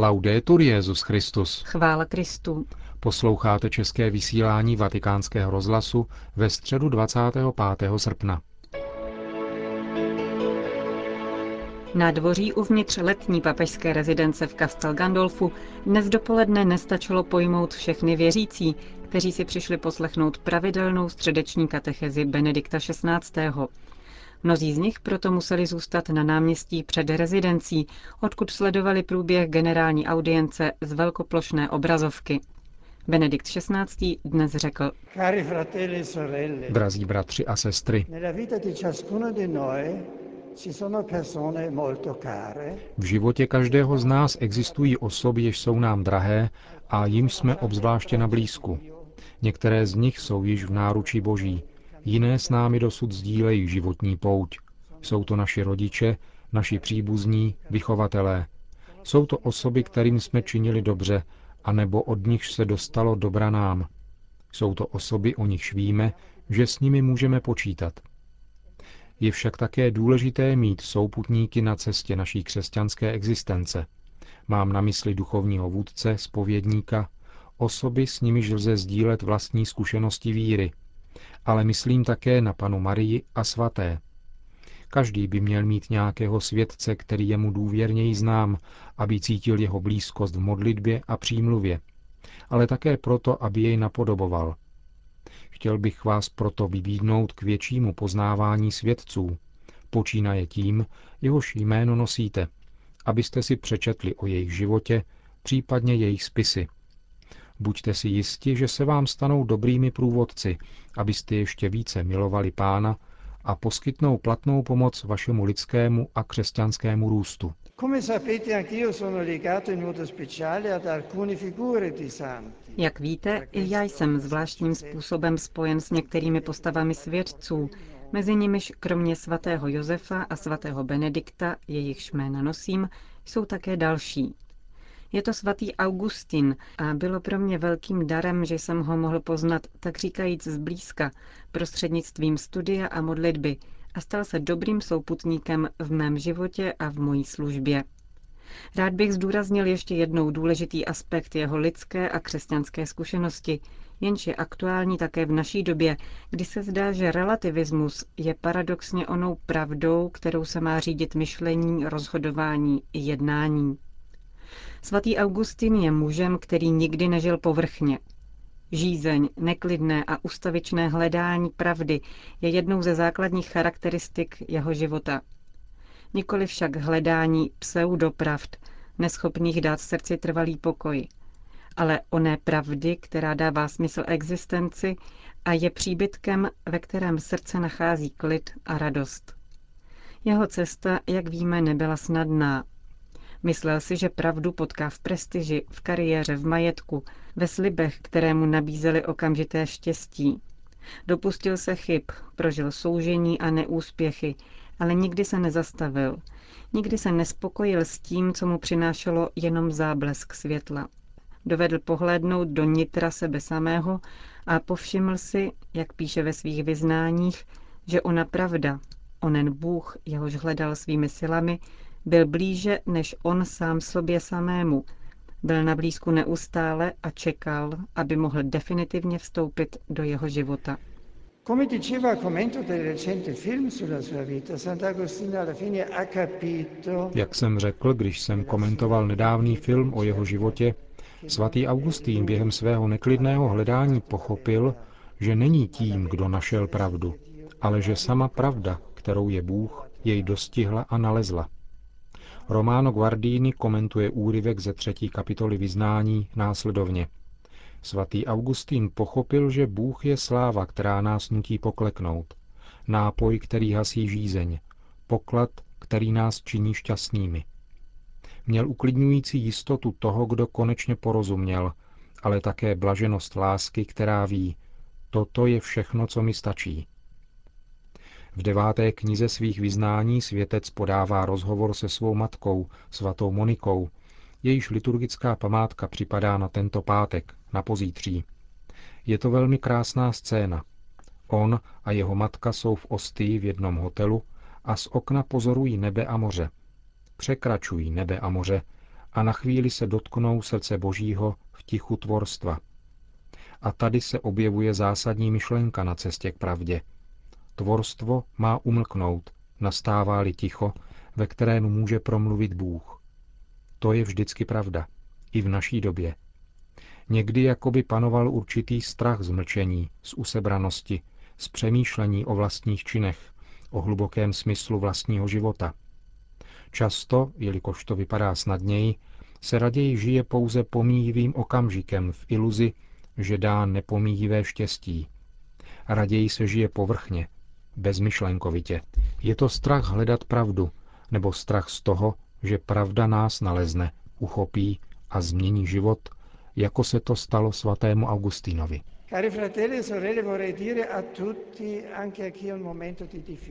Laudetur Jezus Christus. Chvála Kristu. Posloucháte české vysílání Vatikánského rozhlasu ve středu 25. srpna. Na dvoří uvnitř letní papežské rezidence v Castel Gandolfu dnes dopoledne nestačilo pojmout všechny věřící, kteří si přišli poslechnout pravidelnou středeční katechezi Benedikta XVI. Mnozí z nich proto museli zůstat na náměstí před rezidencí, odkud sledovali průběh generální audience z velkoplošné obrazovky. Benedikt XVI. dnes řekl, e Drazí bratři a sestry, v životě každého z nás existují osoby, jež jsou nám drahé a jim jsme obzvláště na blízku. Některé z nich jsou již v náručí Boží, jiné s námi dosud sdílejí životní pouť. Jsou to naši rodiče, naši příbuzní, vychovatelé. Jsou to osoby, kterým jsme činili dobře, anebo od nich se dostalo dobra nám. Jsou to osoby, o nichž víme, že s nimi můžeme počítat. Je však také důležité mít souputníky na cestě naší křesťanské existence. Mám na mysli duchovního vůdce, spovědníka, osoby, s nimiž lze sdílet vlastní zkušenosti víry. Ale myslím také na panu Marii a svaté. Každý by měl mít nějakého světce, který je mu důvěrněji znám, aby cítil jeho blízkost v modlitbě a přímluvě, ale také proto, aby jej napodoboval – Chtěl bych vás proto vybídnout k většímu poznávání svědců, počínaje tím, jehož jméno nosíte, abyste si přečetli o jejich životě, případně jejich spisy. Buďte si jisti, že se vám stanou dobrými průvodci, abyste ještě více milovali pána a poskytnou platnou pomoc vašemu lidskému a křesťanskému růstu. Jak víte, i já jsem zvláštním způsobem spojen s některými postavami svědců, mezi nimiž kromě svatého Josefa a svatého Benedikta, jejichž jména nosím, jsou také další. Je to svatý Augustin a bylo pro mě velkým darem, že jsem ho mohl poznat tak říkajíc zblízka, prostřednictvím studia a modlitby a stal se dobrým souputníkem v mém životě a v mojí službě. Rád bych zdůraznil ještě jednou důležitý aspekt jeho lidské a křesťanské zkušenosti, jenž je aktuální také v naší době, kdy se zdá, že relativismus je paradoxně onou pravdou, kterou se má řídit myšlení, rozhodování i jednání. Svatý Augustin je mužem, který nikdy nežil povrchně. Žízeň, neklidné a ustavičné hledání pravdy je jednou ze základních charakteristik jeho života. Nikoli však hledání pseudopravd, neschopných dát srdci trvalý pokoj, ale oné pravdy, která dává smysl existenci a je příbytkem, ve kterém srdce nachází klid a radost. Jeho cesta, jak víme, nebyla snadná, Myslel si, že pravdu potká v prestiži, v kariéře, v majetku, ve slibech, které mu nabízely okamžité štěstí. Dopustil se chyb, prožil soužení a neúspěchy, ale nikdy se nezastavil. Nikdy se nespokojil s tím, co mu přinášelo jenom záblesk světla. Dovedl pohlédnout do nitra sebe samého a povšiml si, jak píše ve svých vyznáních, že ona pravda, onen Bůh, jehož hledal svými silami, byl blíže než on sám sobě samému. Byl na blízku neustále a čekal, aby mohl definitivně vstoupit do jeho života. Jak jsem řekl, když jsem komentoval nedávný film o jeho životě, svatý Augustín během svého neklidného hledání pochopil, že není tím, kdo našel pravdu, ale že sama pravda, kterou je Bůh, jej dostihla a nalezla. Romano Guardini komentuje úryvek ze třetí kapitoly vyznání následovně. Svatý Augustín pochopil, že Bůh je sláva, která nás nutí pokleknout, nápoj, který hasí žízeň, poklad, který nás činí šťastnými. Měl uklidňující jistotu toho, kdo konečně porozuměl, ale také blaženost lásky, která ví, toto je všechno, co mi stačí. V deváté knize svých vyznání světec podává rozhovor se svou matkou, svatou Monikou, jejíž liturgická památka připadá na tento pátek, na pozítří. Je to velmi krásná scéna. On a jeho matka jsou v Ostii v jednom hotelu a z okna pozorují nebe a moře. Překračují nebe a moře a na chvíli se dotknou srdce Božího v tichu tvorstva. A tady se objevuje zásadní myšlenka na cestě k pravdě. Tvorstvo má umlknout, nastává-li ticho, ve kterém může promluvit Bůh. To je vždycky pravda, i v naší době. Někdy jakoby panoval určitý strach z mlčení, z usebranosti, z přemýšlení o vlastních činech, o hlubokém smyslu vlastního života. Často, jelikož to vypadá snadněji, se raději žije pouze pomíjivým okamžikem v iluzi, že dá nepomíjivé štěstí. Raději se žije povrchně, bezmyšlenkovitě. Je to strach hledat pravdu, nebo strach z toho, že pravda nás nalezne, uchopí a změní život, jako se to stalo svatému Augustínovi.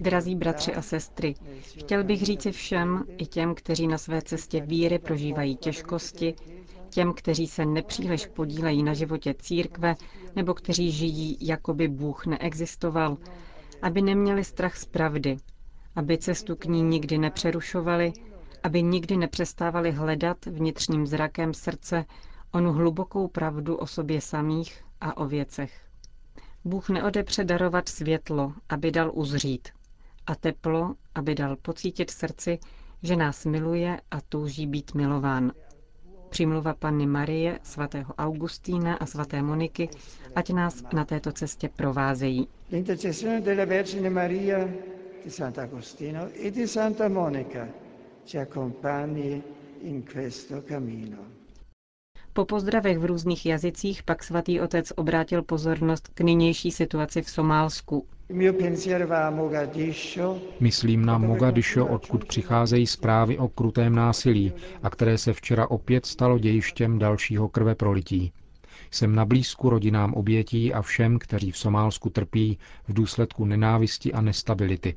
Drazí bratři a sestry, chtěl bych říci všem, i těm, kteří na své cestě víry prožívají těžkosti, těm, kteří se nepříliš podílejí na životě církve, nebo kteří žijí, jako by Bůh neexistoval, aby neměli strach z pravdy, aby cestu k ní nikdy nepřerušovali, aby nikdy nepřestávali hledat vnitřním zrakem srdce onu hlubokou pravdu o sobě samých a o věcech. Bůh neodepře darovat světlo, aby dal uzřít, a teplo, aby dal pocítit srdci, že nás miluje a touží být milován. Přimluva Panny Marie, svatého Augustína a svaté Moniky, ať nás na této cestě provázejí. L'intercessione della Vergine Maria, di Sant'Agostino e di Santa Monica ci accompagni in questo cammino. Po pozdravech v různých jazycích pak svatý otec obrátil pozornost k nynější situaci v Somálsku. Myslím na Mogadišo, odkud přicházejí zprávy o krutém násilí a které se včera opět stalo dějištěm dalšího krve prolití. Jsem na blízku rodinám obětí a všem, kteří v Somálsku trpí v důsledku nenávisti a nestability.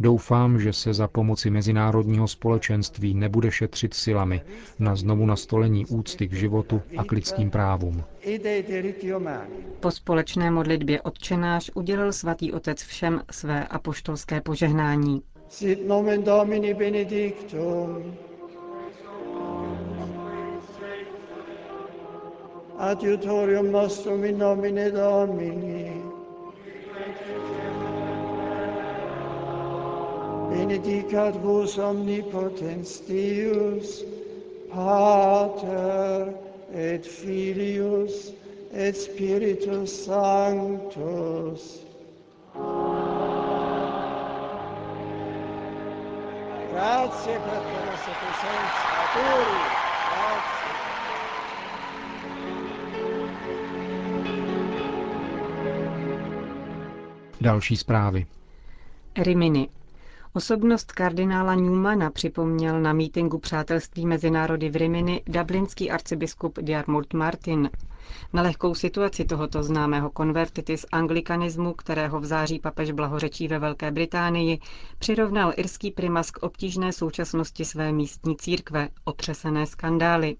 Doufám, že se za pomoci mezinárodního společenství nebude šetřit silami na znovu nastolení úcty k životu a k lidským právům. Po společné modlitbě odčenáš udělil svatý otec všem své apoštolské požehnání. Sit nomen Domini benedictum. Adiutorium nostrum in nomine Domini. Benedicat vos omnipotens Deus, Pater et Filius et Spiritus Sanctus. Grazie per la vostra presenza. Auguri. Další zprávy. Rimini. Osobnost kardinála Newmana připomněl na mítinku Přátelství mezi národy v Rimini dublinský arcibiskup Diarmurt Martin. Na lehkou situaci tohoto známého konvertity z anglikanismu, kterého v září papež blahořečí ve Velké Británii, přirovnal irský primas k obtížné současnosti své místní církve, otřesené skandály.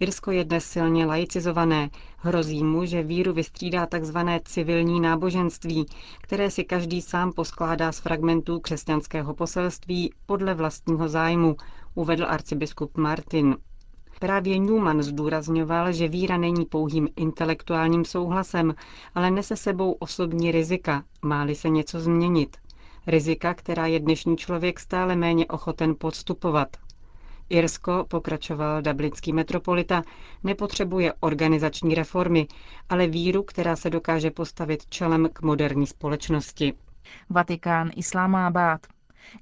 Irsko je dnes silně laicizované. Hrozí mu, že víru vystřídá tzv. civilní náboženství, které si každý sám poskládá z fragmentů křesťanského poselství podle vlastního zájmu, uvedl arcibiskup Martin. Právě Newman zdůrazňoval, že víra není pouhým intelektuálním souhlasem, ale nese sebou osobní rizika, máli se něco změnit. Rizika, která je dnešní člověk stále méně ochoten podstupovat. Irsko, pokračoval dublinský metropolita, nepotřebuje organizační reformy, ale víru, která se dokáže postavit čelem k moderní společnosti. Vatikán Islámábad.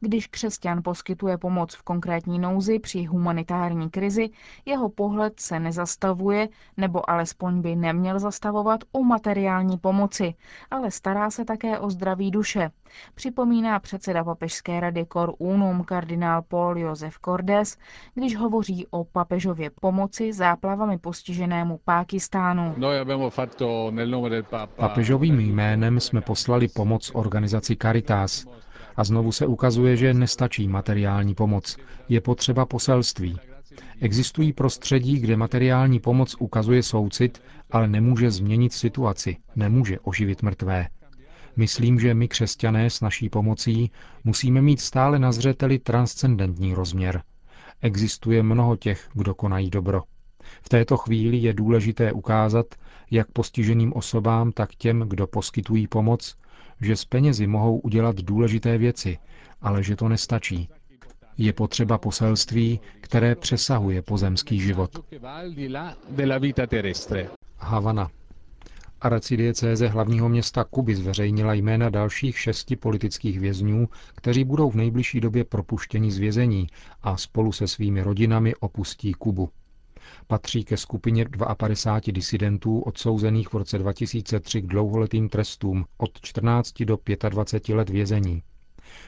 Když křesťan poskytuje pomoc v konkrétní nouzi při humanitární krizi, jeho pohled se nezastavuje, nebo alespoň by neměl zastavovat u materiální pomoci, ale stará se také o zdraví duše. Připomíná předseda papežské rady Cor Unum kardinál Paul Josef Cordes, když hovoří o papežově pomoci záplavami postiženému Pákistánu. Papežovým jménem jsme poslali pomoc organizaci Caritas, a znovu se ukazuje, že nestačí materiální pomoc, je potřeba poselství. Existují prostředí, kde materiální pomoc ukazuje soucit, ale nemůže změnit situaci, nemůže oživit mrtvé. Myslím, že my, křesťané, s naší pomocí musíme mít stále na zřeteli transcendentní rozměr. Existuje mnoho těch, kdo konají dobro. V této chvíli je důležité ukázat, jak postiženým osobám, tak těm, kdo poskytují pomoc, že s penězi mohou udělat důležité věci, ale že to nestačí. Je potřeba poselství, které přesahuje pozemský život. Havana. Arcidiecéze hlavního města Kuby zveřejnila jména dalších šesti politických vězňů, kteří budou v nejbližší době propuštěni z vězení a spolu se svými rodinami opustí Kubu. Patří ke skupině 52 disidentů odsouzených v roce 2003 k dlouholetým trestům od 14 do 25 let vězení.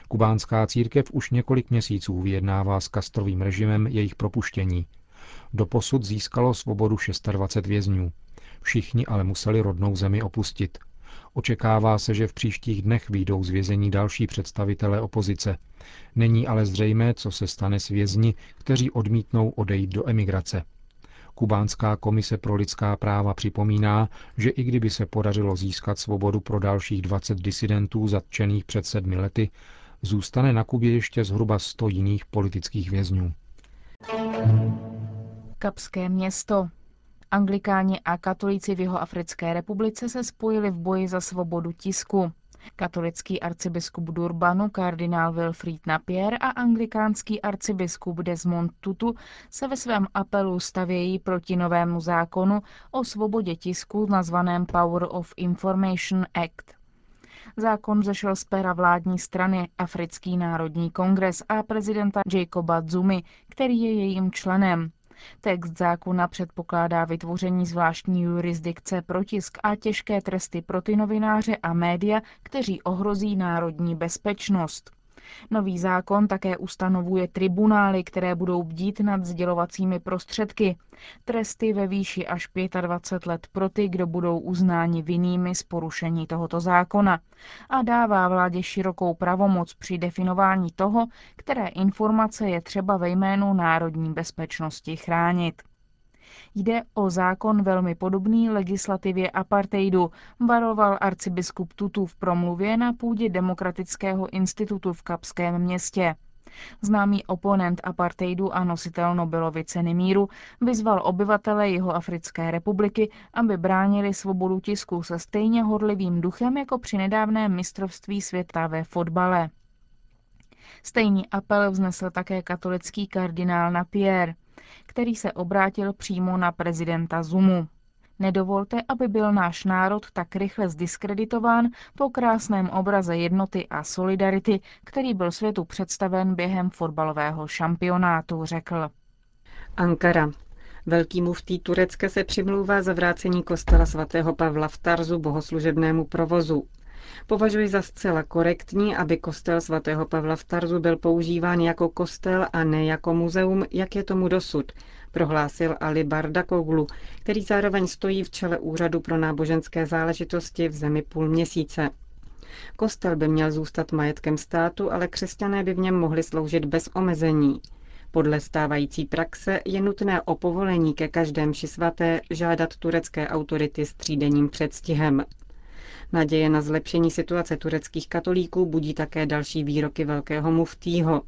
Kubánská církev už několik měsíců vyjednává s Kastrovým režimem jejich propuštění. Doposud získalo svobodu 26 vězňů. Všichni ale museli rodnou zemi opustit. Očekává se, že v příštích dnech výjdou z vězení další představitelé opozice. Není ale zřejmé, co se stane s vězni, kteří odmítnou odejít do emigrace. Kubánská komise pro lidská práva připomíná, že i kdyby se podařilo získat svobodu pro dalších 20 disidentů zatčených před sedmi lety, zůstane na Kubě ještě zhruba 100 jiných politických vězňů. Kapské město. Anglikáni a katolíci v jeho Africké republice se spojili v boji za svobodu tisku. Katolický arcibiskup Durbanu kardinál Wilfried Napier a anglikánský arcibiskup Desmond Tutu se ve svém apelu stavějí proti novému zákonu o svobodě tisku nazvaném Power of Information Act. Zákon zešel z pera vládní strany Africký národní kongres a prezidenta Jacoba Zumi, který je jejím členem. Text zákona předpokládá vytvoření zvláštní jurisdikce pro tisk a těžké tresty pro ty novináře a média, kteří ohrozí národní bezpečnost. Nový zákon také ustanovuje tribunály, které budou bdít nad sdělovacími prostředky. Tresty ve výši až 25 let pro ty, kdo budou uznáni vinnými z porušení tohoto zákona. A dává vládě širokou pravomoc při definování toho, které informace je třeba ve jménu národní bezpečnosti chránit. Jde o zákon velmi podobný legislativě apartheidu, varoval arcibiskup Tutu v promluvě na půdě Demokratického institutu v Kapském městě. Známý oponent apartheidu a nositel Nobelovy ceny míru vyzval obyvatele jeho Africké republiky, aby bránili svobodu tisku se stejně hodlivým duchem jako při nedávném mistrovství světa ve fotbale. Stejný apel vznesl také katolický kardinál Napier který se obrátil přímo na prezidenta Zumu. Nedovolte, aby byl náš národ tak rychle zdiskreditován po krásném obraze jednoty a solidarity, který byl světu představen během fotbalového šampionátu, řekl. Ankara. Velký muftý Turecka se přimlouvá za vrácení kostela svatého Pavla v Tarzu bohoslužebnému provozu. Považuji za zcela korektní, aby kostel svatého Pavla v Tarzu byl používán jako kostel a ne jako muzeum, jak je tomu dosud, prohlásil Ali Bardakoglu, který zároveň stojí v čele Úřadu pro náboženské záležitosti v zemi půl měsíce. Kostel by měl zůstat majetkem státu, ale křesťané by v něm mohli sloužit bez omezení. Podle stávající praxe je nutné o povolení ke každém mši svaté žádat turecké autority s třídenním předstihem. Naděje na zlepšení situace tureckých katolíků budí také další výroky velkého muftího.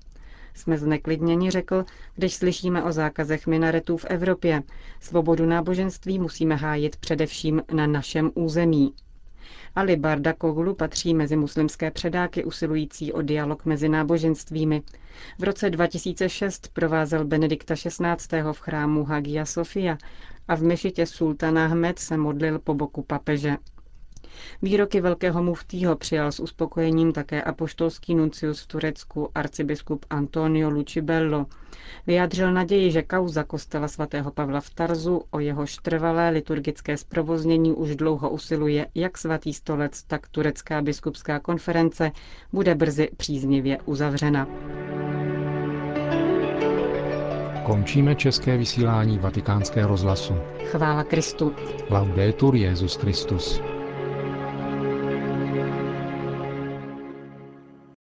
Jsme zneklidněni, řekl, když slyšíme o zákazech minaretů v Evropě. Svobodu náboženství musíme hájit především na našem území. Ali Barda Koglu patří mezi muslimské předáky usilující o dialog mezi náboženstvími. V roce 2006 provázel Benedikta XVI. v chrámu Hagia Sofia a v mešitě Sultana Ahmed se modlil po boku papeže. Výroky velkého muftího přijal s uspokojením také apoštolský nuncius v Turecku arcibiskup Antonio Lucibello. Vyjádřil naději, že kauza kostela svatého Pavla v Tarzu o jeho trvalé liturgické zprovoznění už dlouho usiluje jak svatý stolec, tak turecká biskupská konference bude brzy příznivě uzavřena. Končíme české vysílání vatikánského rozhlasu. Chvála Kristu. Laudetur Jezus Christus.